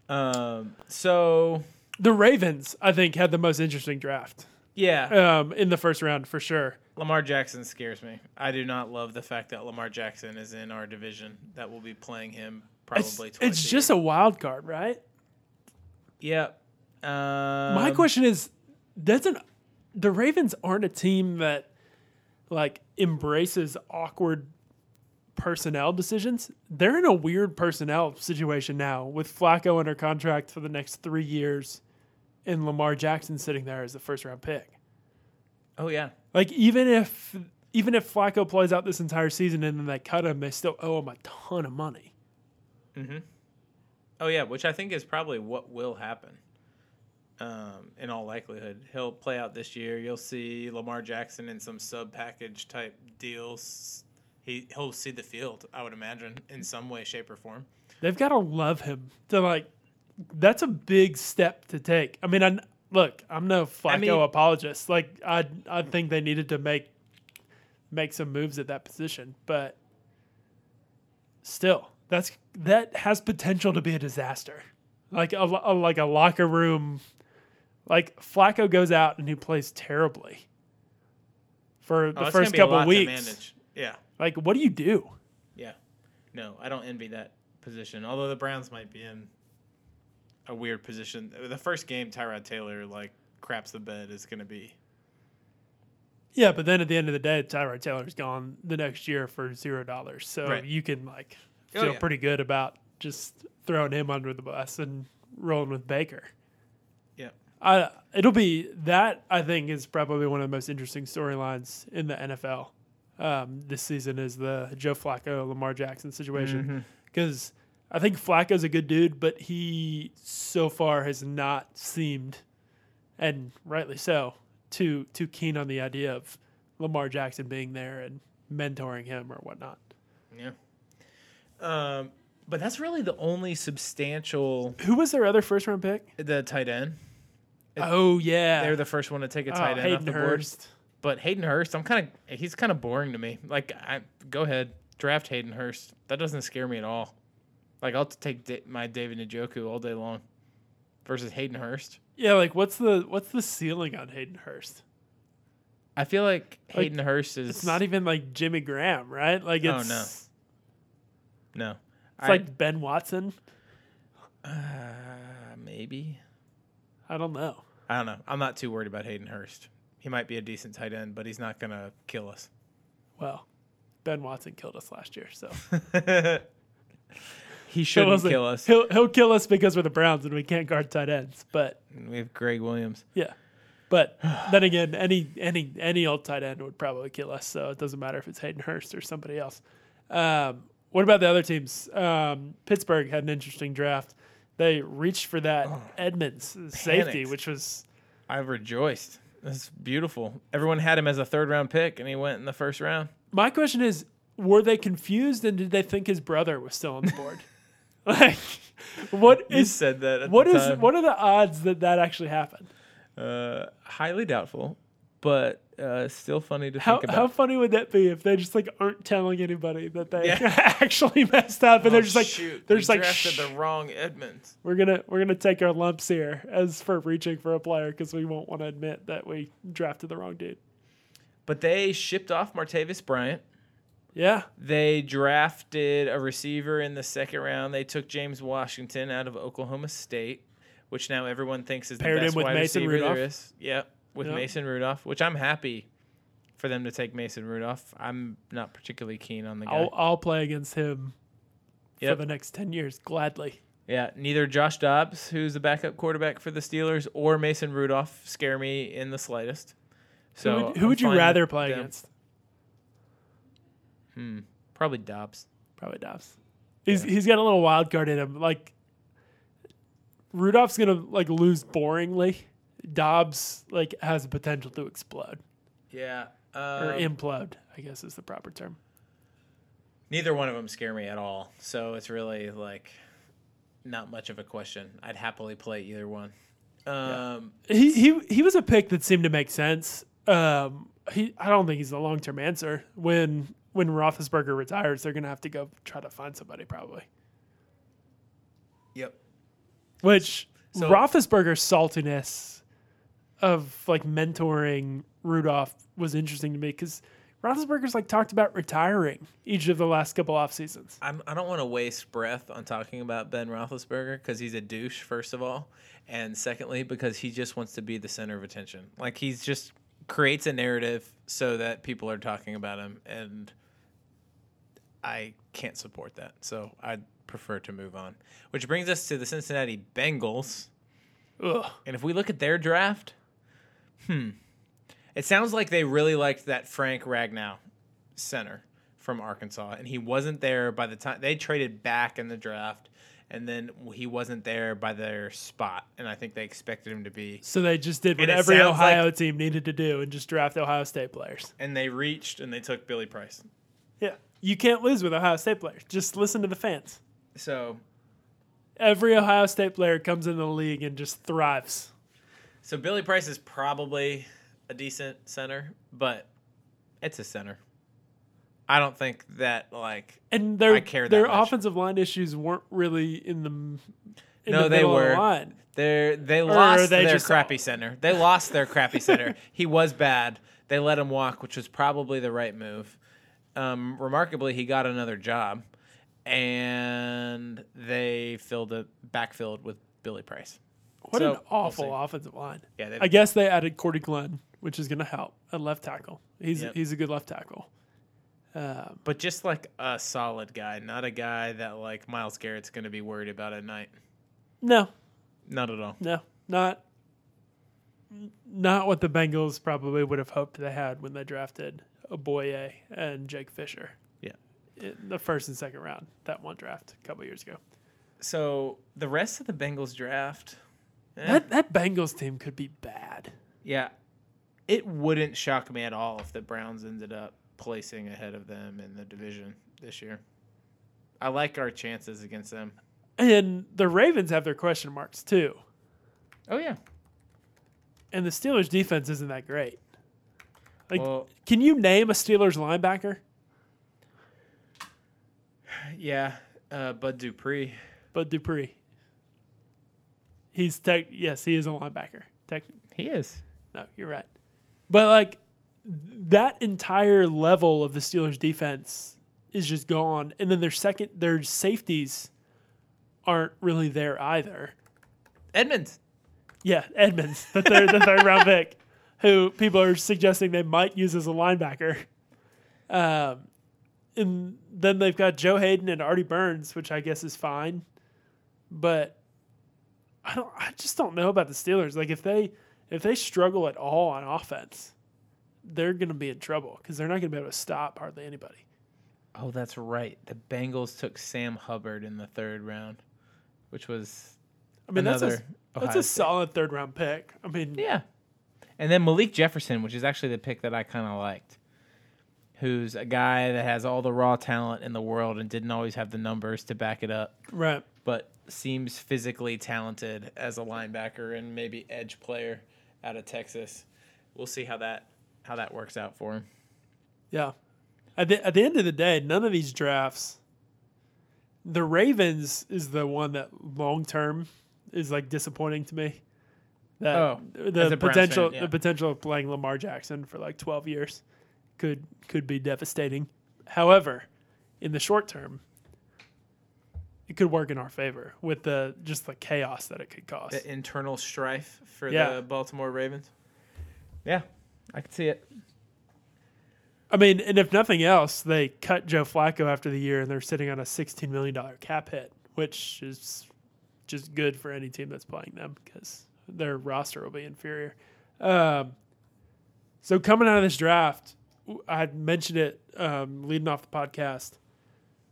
Um. So The Ravens, I think, had the most interesting draft yeah, um, in the first round for sure. Lamar Jackson scares me. I do not love the fact that Lamar Jackson is in our division. That will be playing him It's, probably twice. it's a just year. a wild card, right? yeah. Um, My question is, doesn't the Ravens aren't a team that like embraces awkward personnel decisions? They're in a weird personnel situation now with Flacco under contract for the next three years, and Lamar Jackson sitting there as the first round pick. Oh yeah. Like even if even if Flacco plays out this entire season and then they cut him, they still owe him a ton of money. Mm-hmm. Oh yeah, which I think is probably what will happen. Um, in all likelihood, he'll play out this year. You'll see Lamar Jackson in some sub package type deals. He he'll see the field, I would imagine, in some way, shape, or form. They've got to love him to like. That's a big step to take. I mean, I look. I'm no Flacco mean- apologist. Like, I I think they needed to make make some moves at that position, but still, that's that has potential to be a disaster. Like a, a like a locker room. Like Flacco goes out and he plays terribly for Oh, the it's first couple weeks. manage. Yeah, Like, what do you do? yeah. No, I don't envy that position. Although the Browns might be in a weird position. The first game, Tyrod Taylor like craps the bed is going to be. Yeah, but then at the end of the day, Tyrod Taylor's gone the next year for zero dollars. So Right. you can like Oh, feel yeah. pretty good about just throwing him under the bus and rolling with Baker. Yeah. I it'll be that I think is probably one of the most interesting storylines in the NFL um, this season is the Joe Flacco Lamar Jackson situation because I think Flacco's a good dude, but he so far has not seemed, and rightly so, too too keen on the idea of Lamar Jackson being there and mentoring him or whatnot. Yeah. Um, but that's really the only substantial Who was their other first round pick? the tight end. Oh yeah, They're the first one to take a oh, tight end off Hayden the board. Hurst. But Hayden Hurst, I'm kind of he's kind of boring to me. Like, I go ahead, draft Hayden Hurst. That doesn't scare me at all. Like, I'll take da- my David Njoku all day long versus Hayden Hurst. Yeah, like what's the what's the ceiling on Hayden Hurst? I feel like Hayden Hurst is It's not even like Jimmy Graham, right? Like Oh, no. no. it's like Ben Watson. uh, maybe I don't know. I don't know. I'm not too worried about Hayden Hurst. He might be a decent tight end, but he's not gonna kill us. Well, Ben Watson killed us last year, so he shouldn't kill us. He'll he'll kill us because we're the Browns and we can't guard tight ends. But We have Gregg Williams. yeah, but then again, any any any old tight end would probably kill us. So it doesn't matter if it's Hayden Hurst or somebody else. Um, what about the other teams? Um, Pittsburgh had an interesting draft. They reached for that Edmunds safety, panicked. which was I rejoiced. That's beautiful. Everyone had him as a third round pick, and he went in the first round. My question is, were they confused and did they think his brother was still on the board? like, what You is said that. At what the is what are the odds that that actually happened? Uh, highly doubtful, but uh, still funny to How think about. how funny would that be if they just like aren't telling anybody that they Yeah. actually messed up and they're just like Oh, Shoot, they're we just like drafted the wrong Edmunds. we're gonna we're gonna take our lumps here as for reaching for a player because we won't want to admit that we drafted the wrong dude. But they shipped off Martavis Bryant. Yeah, They drafted a receiver in the second round. They took James Washington out of Oklahoma State, which now everyone thinks is Paired the him best with wide Mason receiver Rudolph. is. Yep, with Yep. Mason Rudolph, which I'm happy for them to take Mason Rudolph. I'm not particularly keen on the guy. I'll I'll play against him for the next ten years gladly. Yeah, neither Josh Dobbs, who's the backup quarterback for the Steelers, or Mason Rudolph scare me in the slightest. So who would, who would you rather play them. against? Hmm, probably Dobbs. Probably Dobbs. He's he's got a little wild card in him. Like Rudolph's gonna like lose boringly. Dobbs like has the potential to explode Yeah. or Um, implode. I guess is the proper term. neither one of them scare me at all. So it's really like not much of a question. I'd happily play either one. Um, He he he was a pick that seemed to make sense. Um, he I don't think he's the long term answer. When when Roethlisberger retires, they're gonna have to go try to find somebody probably. Yep. Which So- Roethlisberger's saltiness of like mentoring Rudolph was interesting to me because Roethlisberger's like talked about retiring each of the last couple off seasons. I'm, I don't want to waste breath on talking about Ben Roethlisberger because he's a douche, first of all, and secondly because he just wants to be the center of attention. Like he's just creates a narrative so that people are talking about him, and I can't support that. So I'd prefer to move on. Which brings us to the Cincinnati Bengals. Ugh. And if we look at their draft, hmm, it sounds like they really liked that Frank Ragnow center from Arkansas, and he wasn't there by the time they traded back in the draft, and then he wasn't there by their spot, and I think they expected him to be. So they just did what every sounds like- Ohio team needed to do and just draft Ohio State players. And they reached and they took Billy Price. Yeah. You can't lose with Ohio State players. Just listen to the fans. So, Every Ohio State player comes in the league and just thrives. So Billy Price is probably a decent center, but it's a center. I don't think that like And their I care that their much. offensive line issues weren't really in the in No, the they middle of the were. They they lost they their crappy center. They lost their crappy center. He was bad. They let him walk, which was probably the right move. Um, remarkably, he got another job, and they filled it backfilled with Billy Price. What So, an we'll awful offensive line. Yeah, I guess they added Cordy Glenn, which is going to help at left tackle. He's Yep. he's a good left tackle. Um, But just like a solid guy, not a guy that like Myles Garrett's going to be worried about at night. no, Not at all. no, not not what the Bengals probably would have hoped they had when they drafted Ogbuehi and Jake Fisher. Yeah. In the first and second round, that one draft a couple years ago. So the rest of the Bengals draft, eh, That that Bengals team could be bad. Yeah. It wouldn't shock me at all if the Browns ended up placing ahead of them in the division this year. I like our chances against them. And the Ravens have their question marks too. Oh yeah. And the Steelers defense isn't that great. Like Well, can you name a Steelers linebacker? yeah. Uh, Bud Dupree. Bud Dupree. He's tech yes, he is a linebacker. Tech He is. no, you're right. But like that entire level of the Steelers defense is just gone. And then their second their safeties aren't really there either. Edmunds. Yeah, Edmunds, the third the third round pick, who people are suggesting they might use as a linebacker. Um, and then they've got Joe Haden and Artie Burns, which I guess is fine, but I don't. I just don't know about the Steelers. Like if they if they struggle at all on offense, they're going to be in trouble because they're not going to be able to stop hardly anybody. Oh, that's right. The Bengals took Sam Hubbard in the third round, which was I mean, that's a, that's a solid third round pick. I mean, Yeah. And then Malik Jefferson, which is actually the pick that I kind of liked, who's a guy that has all the raw talent in the world and didn't always have the numbers to back it up, Right. but seems physically talented as a linebacker and maybe edge player out of Texas. We'll see how that how that works out for him. Yeah. At the, at the end of the day, none of these drafts, the Ravens is the one that long term is like disappointing to me. That Oh, the potential fan, yeah. the potential of playing Lamar Jackson for like 12 years could could be devastating. However, in the short term, it could work in our favor with the just the chaos that it could cause. The internal strife for Yeah. the Baltimore Ravens. Yeah, I can see it. I mean, and if nothing else, they cut Joe Flacco after the year, and they're sitting on a $16 million cap hit, which is just good for any team that's playing them because their roster will be inferior. Um, so coming out of this draft, I had mentioned it um, leading off the podcast.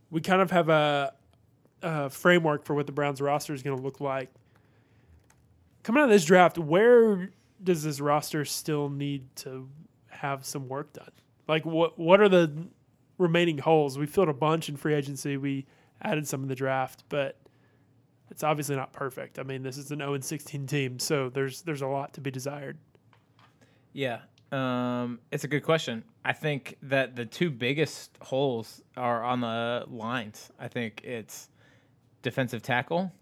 We kind of have a, a framework for what the Browns roster is going to look like. Coming out of this draft, where does this roster still need to have some work done? Like what what are the remaining holes? We filled a bunch in free agency. We added some in the draft, but it's obviously not perfect. I mean, this is an 0 16 team, so there's there's a lot to be desired. Yeah, um, it's a good question. I think that the two biggest holes are on the lines. I think it's defensive tackle.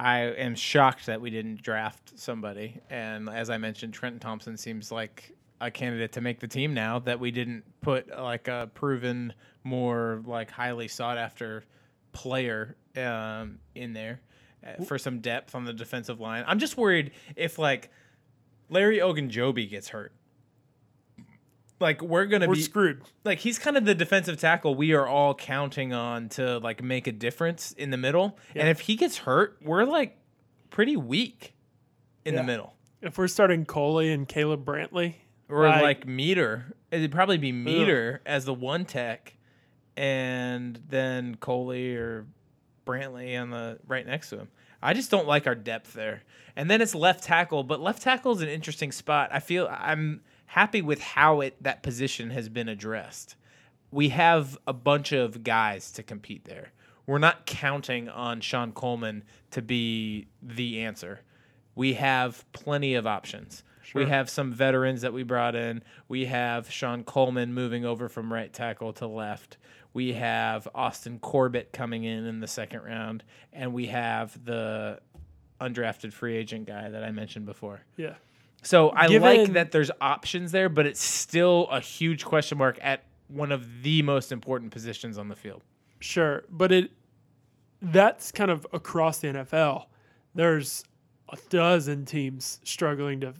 I am shocked that we didn't draft somebody, and as I mentioned, Trenton Thompson seems like a candidate to make the team now that we didn't put like a proven, more like highly sought after player um, in there uh, for some depth on the defensive line. I'm just worried if like Larry Ogunjobi gets hurt. Like we're gonna We're be screwed. like he's kind of the defensive tackle we are all counting on to like make a difference in the middle. And if he gets hurt, we're like pretty weak in Yeah. the middle. If we're starting Coley and Caleb Brantley, Or Like- like, Meder. It'd probably be Meder as the one tech and then Coley or Brantley on the right next to him. I just don't like our depth there. And then it's left tackle, but left tackle is an interesting spot. I feel I'm happy with how it that position has been addressed. We have a bunch of guys to compete there. We're not counting on Shon Coleman to be the answer. We have plenty of options. We have some veterans that we brought in. We have Shon Coleman moving over from right tackle to left. We have Austin Corbett coming in in the second round, and we have the undrafted free agent guy that I mentioned before. yeah. So I Given- like that there's options there, but it's still a huge question mark at one of the most important positions on the field. Sure, but it that's kind of across the NFL. There's a dozen teams struggling to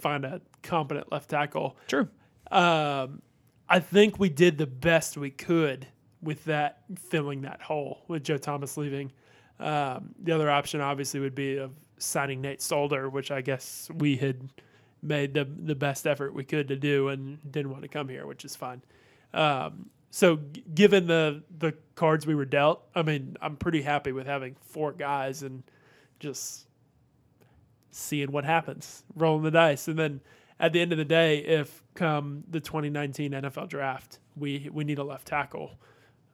find a competent left tackle. True. Um, I think we did the best we could with that filling that hole with Joe Thomas leaving. Um, the other option obviously would be of signing Nate Solder, which I guess we had made the the best effort we could to do and didn't want to come here, which is fine. Um, so g- given the the cards we were dealt, I mean, I'm pretty happy with having four guys and just seeing what happens, rolling the dice, and then at the end of the day, if come the 2019 NFL draft, we we need a left tackle,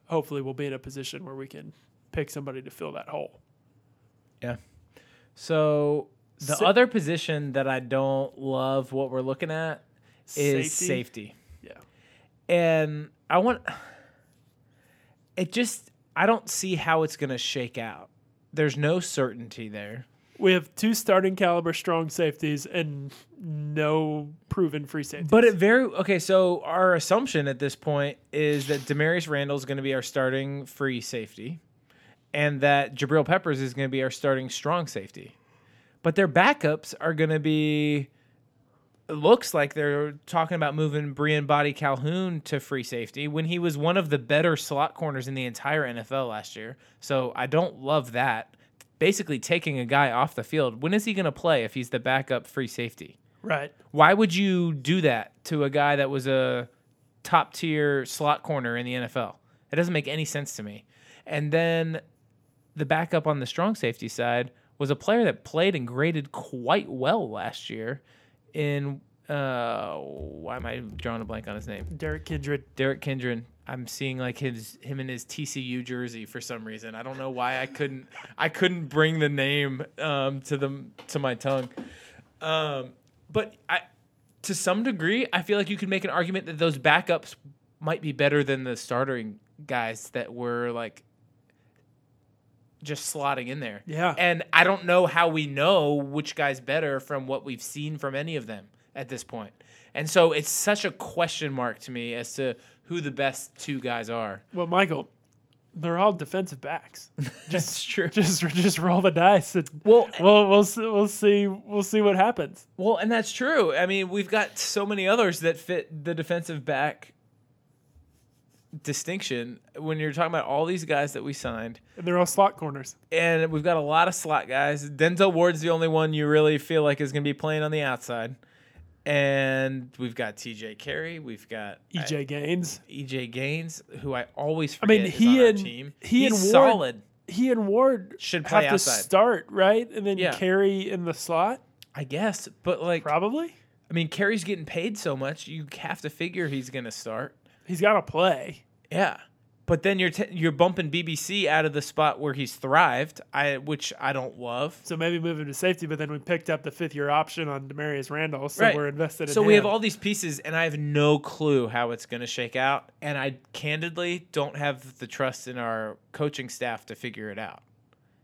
hopefully we'll be in a position where we can pick somebody to fill that hole. Yeah. So the Sa- other position that I don't love what we're looking at is safety. Yeah. And I want it just I don't see how it's going to shake out. There's no certainty there. We have two starting caliber strong safeties and no proven free safeties. But it very okay. So our assumption at this point is that Damarious Randall is going to be our starting free safety, and that Jabril Peppers is going to be our starting strong safety. But their backups are going to be. It looks like they're talking about moving Briean Boddy-Calhoun to free safety when he was one of the better slot corners in the entire NFL last year. So I don't love that. Basically, taking a guy off the field. When is he going to play if he's the backup free safety? right. Why would you do that to a guy that was a top tier slot corner in the NFL? It doesn't make any sense to me. And then the backup on the strong safety side was a player that played and graded quite well last year in uh why am I drawing a blank on his name? Derrick Kindred. Derrick Kindred. I'm seeing like his him in his TCU jersey for some reason. I don't know why I couldn't I couldn't bring the name um, to the to my tongue. Um, but I to some degree I feel like you could make an argument that those backups might be better than the starting guys that were like just slotting in there. Yeah. And I don't know how we know which guy's better from what we've seen from any of them at this point. And so it's such a question mark to me as to who the best two guys are. Well, Michael, they're all defensive backs. That's true. Just just roll the dice. And Well, we'll we'll see, we'll see we'll see what happens. well, and that's true. I mean, we've got so many others that fit the defensive back distinction when you're talking about all these guys that we signed. And they're all slot corners. and we've got a lot of slot guys. Denzel Ward's the only one you really feel like is going to be playing on the outside. And we've got TJ Carrie, we've got EJ Gaines. uh, EJ Gaines, who I always forget I mean, is he and team. he He's and Ward solid. He and Ward Should have play to start right, and then Yeah. Carrie in the slot. I guess, but like, Probably. I mean, Carey's getting paid so much, you have to figure he's going to start. He's got to play. Yeah. But then you're t- you're bumping BBC out of the spot where he's thrived, I which I don't love. So maybe move him to safety, but then we picked up the fifth year option on Damarious Randall, so Right. we're invested in him. So we have all these pieces, and I have no clue how it's going to shake out. And I candidly don't have the trust in our coaching staff to figure it out.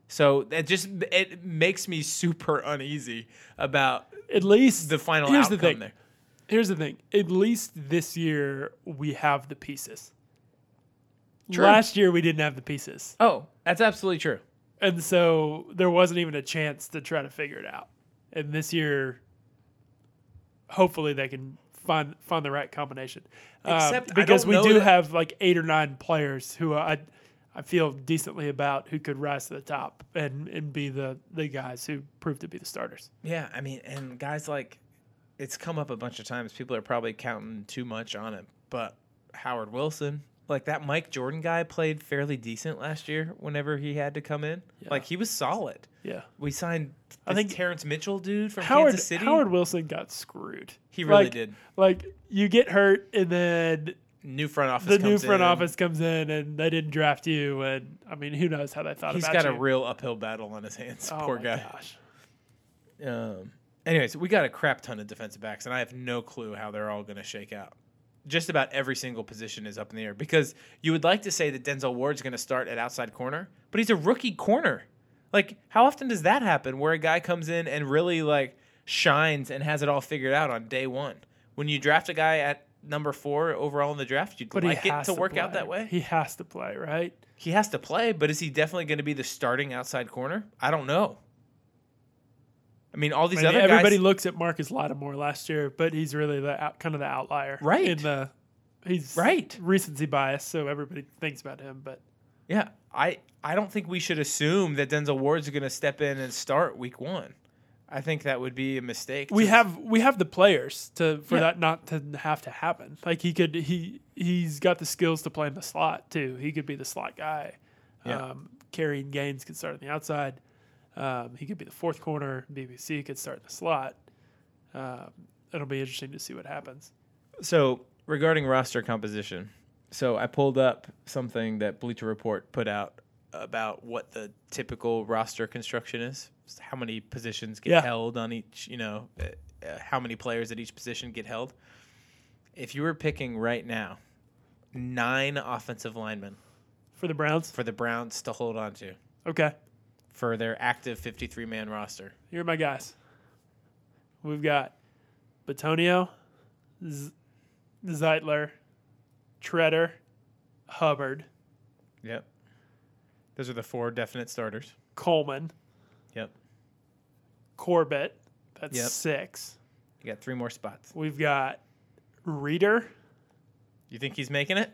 So that just it makes me super uneasy about at least the final here's outcome the thing. there. Here's the thing. At least this year we have the pieces. True. Last year we didn't have the pieces. Oh, that's absolutely true. And so there wasn't even a chance to try to figure it out. And this year hopefully they can find find the right combination. Um, Except I because we do that- have like eight or nine players who I I feel decently about who could rise to the top and, and be the, the guys who prove to be the starters. Yeah, I mean, and guys like it's come up a bunch of times. People are probably counting too much on it, but Howard Wilson, like that Mike Jordan guy, played fairly decent last year. Whenever he had to come in, like he was solid. Yeah. We signed. I think Terrence Mitchell, dude from Howard Kansas City. Howard Wilson got screwed. He really Like- did. Like you get hurt and then New front office. the new front in. office comes in and they didn't draft you and I mean who knows how they thought He's got you. a real uphill battle on his hands. oh Poor my guy. Gosh. Um, anyways, we got a crap ton of defensive backs, and I have no clue how they're all going to shake out. Just about every single position is up in the air because you would like to say that Denzel Ward's going to start at outside corner, but he's a rookie corner. Like, how often does that happen where a guy comes in and really like shines and has it all figured out on day one? When you draft a guy at number four overall in the draft, you'd But like it has to work out that way. He has to play, right? He has to play, but is he definitely going to be the starting outside corner? I don't know. I mean, all these I mean, other everybody guys. looks at Marcus Lattimore last year, but he's really the out, kind of the outlier, Right. In the he's Right. recency bias, so everybody thinks about him. But Yeah, I I don't think we should assume that Denzel Ward's going to step in and start week one. I think that would be a mistake. we have we have the players to for Yeah. that not to have to happen. Like he could he he's got the skills to play in the slot too. He could be the slot guy. Yeah. Um, carrying Gaines could start on the outside. Um, he could be the fourth corner. BBC could start in the slot. Um, it'll be interesting to see what happens. So regarding roster composition, so I pulled up something that Bleacher Report put out about what the typical roster construction is, how many positions get Yeah. held on each, you know, uh, uh, how many players at each position get held. If you were picking right now, nine offensive linemen For the Browns, for the Browns to hold on to okay, for their active 53 man roster. here are my guys. We've got Bitonio, Z- Zeitler, Tretter, Hubbard, Yep. Those are the four definite starters. Coleman, Yep. Corbett. That's Yep. six. You got three more spots. We've got Reiter. You think he's making it?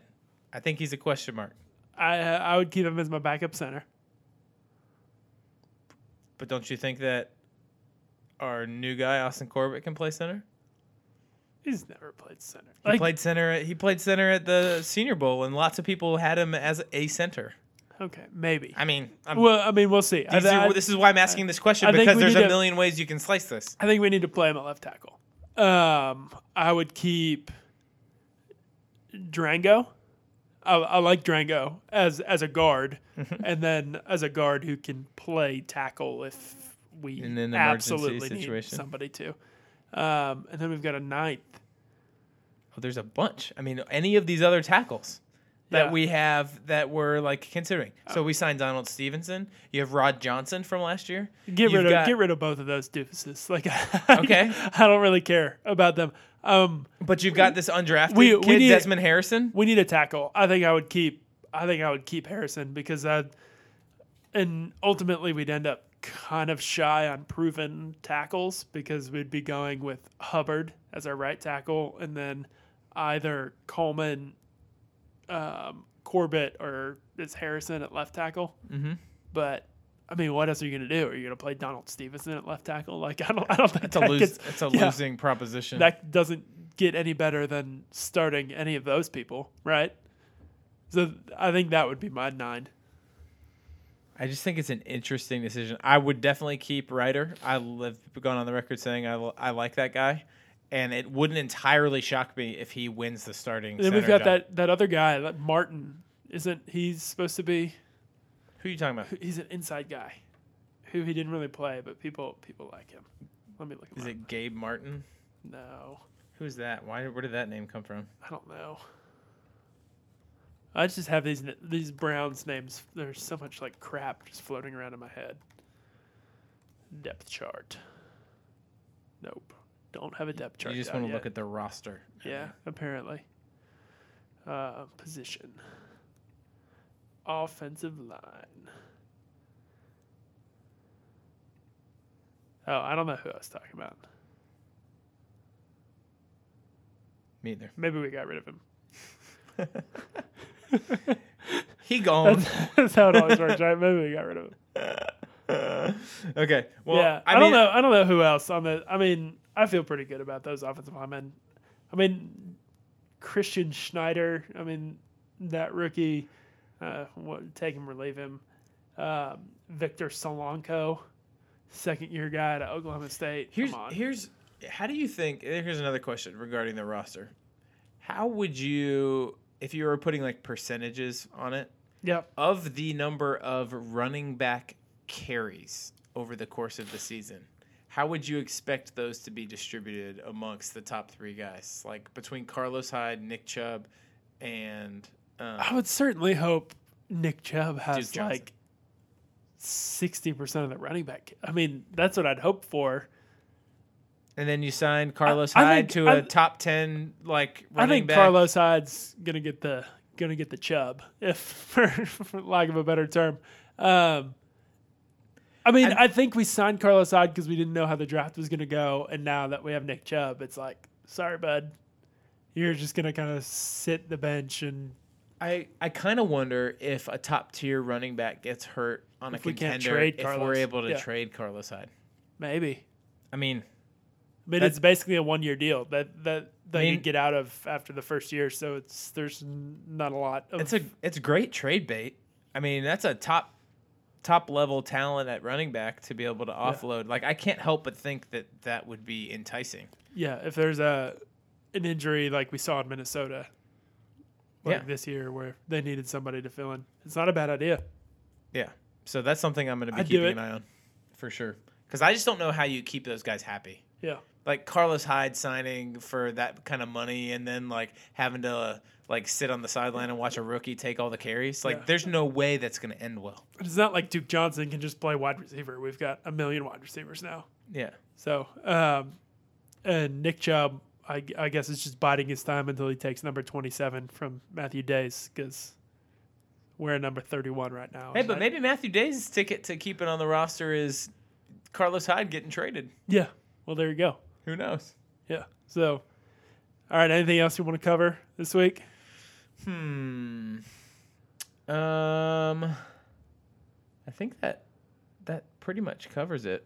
I think he's a question mark. I I would keep him as my backup center. But don't you think that our new guy Austin Corbett can play center? He's never played center. He Like, played center. He played center at the Senior Bowl, and lots of people had him as a center. okay, maybe. I mean, I'm, Well, I mean, we'll see. I, these are- I- this is why I'm asking this question I think because we there's need a to- million ways you can slice this. I think we need to play him at left tackle. Um, I would keep Drango. I, I like Drango as as a guard, and then as a guard who can play tackle if we In an emergency absolutely need situation. somebody to. Um, and then we've got a ninth. Oh, there's a bunch. I mean, any of these other tackles that Yeah. we have that we're like considering. So we signed Donald Stephenson. You have Rod Johnson from last year. Get You've rid of got- get rid of both of those doofuses. Like, Okay. I don't really care about them. Um, But you've got this undrafted We- we kid, need- Desmond Harrison. we need a tackle. I think I would keep. I think I would keep Harrison because I, and ultimately we'd end up kind of shy on proven tackles because we'd be going with Hubbard as our right tackle and then either Coleman, um, Corbett, or is Harrison at left tackle. Mm-hmm. But I mean, what else are you going to do? Are you going to play Donald Stephenson at left tackle? Like I don't. I don't think It's a lose. gets- It's a yeah, losing proposition. That doesn't get any better than starting any of those people, right? So I think that would be my nine. I just think it's an interesting decision. I would definitely keep Reiter. I have gone on the record saying I, I like that guy, and it wouldn't entirely shock me if he wins the starting. And then we've got job. that that other guy, that Martin. Isn't he supposed to be? Who are you talking about? He's an inside guy, who he didn't really play, but people people like him. Let me look. Is up. it Gabe Martin? No, Who's that? Why? Where did that name come from? I don't know. I just have these these Browns names. There's so much like crap just floating around in my head. Depth chart. Nope. Don't have a depth chart. you just want to yet. look at the roster. Yeah, apparently. Uh, position. Offensive line. Oh, I don't know who I was talking about. Me either. Maybe we got rid of him. He gone. That's, that's how it always works, right? Maybe we got rid of him. okay. Well, yeah, I, I, mean, don't know. I don't know who else on the. I mean, I feel pretty good about those offensive linemen. I mean, Christian Schneider. I mean, that rookie. Uh, what, take him or leave him. Um, Victor Salako, second year guy at Oklahoma State. Here's here's how do you think? Here's another question regarding the roster. How would you, if you were putting like percentages on it, Yep. of the number of running back carries over the course of the season? How would you expect those to be distributed amongst the top three guys, like between Carlos Hyde, Nick Chubb, and um, I would certainly hope Nick Chubb has like sixty percent of the running back. I mean, that's what I'd hope for. and then you signed Carlos I Hyde think- to a I- top ten like I think back. Carlos Hyde's gonna get the gonna get the chub, if for, for lack of a better term. Um, I mean, And- I think we signed Carlos Hyde because we didn't know how the draft was gonna go, and now that we have Nick Chubb, it's like, sorry, bud, you're just gonna kind of sit the bench and I, I kind of wonder if a top tier running back gets hurt on If a contender trade if Carlos. we're able to Yeah. trade Carlos Hyde. maybe. I mean, mean, it's basically a one year deal that that that I you mean- get out of after the first year, so it's there's not a lot. Of, it's a it's great trade bait. I mean, that's a top top level talent at running back to be able to offload. Like I can't help but think that that would be enticing. Yeah, if there's a an injury like we saw in Minnesota, like Yeah. this year, where they needed somebody to fill in, it's not a bad idea. Yeah. So that's something I'm going to be I'd keeping an eye on for sure. Because I just don't know how you keep those guys happy. Yeah, Like Carlos Hyde signing for that kind of money, and then like having to uh, like sit on the sideline and watch a rookie take all the carries. Like, Yeah. there's no way that's going to end well. It's not like Duke Johnson can just play wide receiver. We've got a million wide receivers now. Yeah. So, um, and Nick Chubb, I, I guess, is just biding his time until he takes number 27 from Matthew Dayes because we're at number 31 right now. Hey, but I- maybe Matthew Day's ticket to keep it on the roster is Carlos Hyde getting traded. Yeah. Well, there you go. Who knows? Yeah. So, all right. Anything else you want to cover this week? Hmm. Um. I think that that pretty much covers it.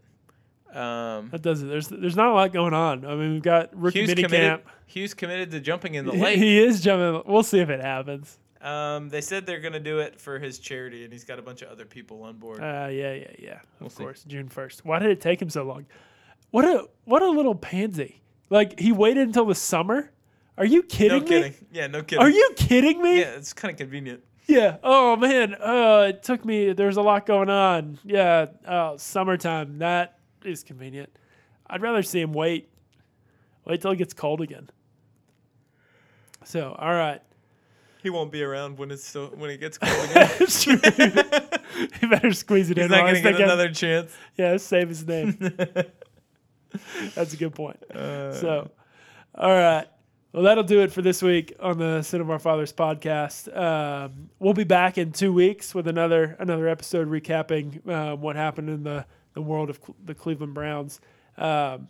Um. That does it. There's there's not a lot going on. I mean, we've got rookie Hughes mini committed. camp. Hue's committed to jumping in the lake. He is jumping. We'll see if it happens. um. They said they're gonna do it for his charity, and he's got a bunch of other people on board. Uh, yeah, yeah, yeah. We'll of see. course, June first. Why did it take him so long? What a what a little pansy. Like he waited until the summer. Are you kidding No me? kidding. Yeah, no kidding. Are you kidding me? Yeah, it's kind of convenient. Yeah. Oh man. Uh, it took me. There's a lot going on. Yeah. Uh, summertime. That is convenient. I'd rather see him wait. Wait till it gets cold again. So, all right. He won't be around when it's still when it gets cold again. It's true. he better squeeze it He's in. not while I gonna get another chance. Yeah, save his name. That's a good point. Uh, So, all right. Well, that'll do it for this week on the Sin of Our Fathers podcast. Um, we'll be back in two weeks with another another episode recapping um, what happened in the, the world of Cle- the Cleveland Browns. Um,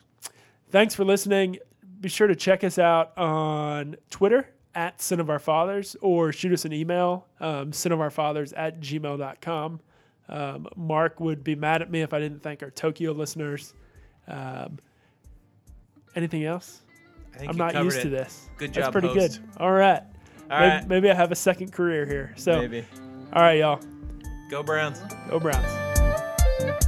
thanks for listening. Be sure to check us out on Twitter at Sin of Our Fathers or shoot us an email, um, sin of our fathers at gmail.com. Um, Mark would be mad at me if I didn't thank our Tokyo listeners. Um, anything else? I think I'm not used to this. Good That's job, pretty host. good. All right. All maybe, right, maybe I have a second career here. So, maybe. all right, y'all. Go Browns. Go Browns.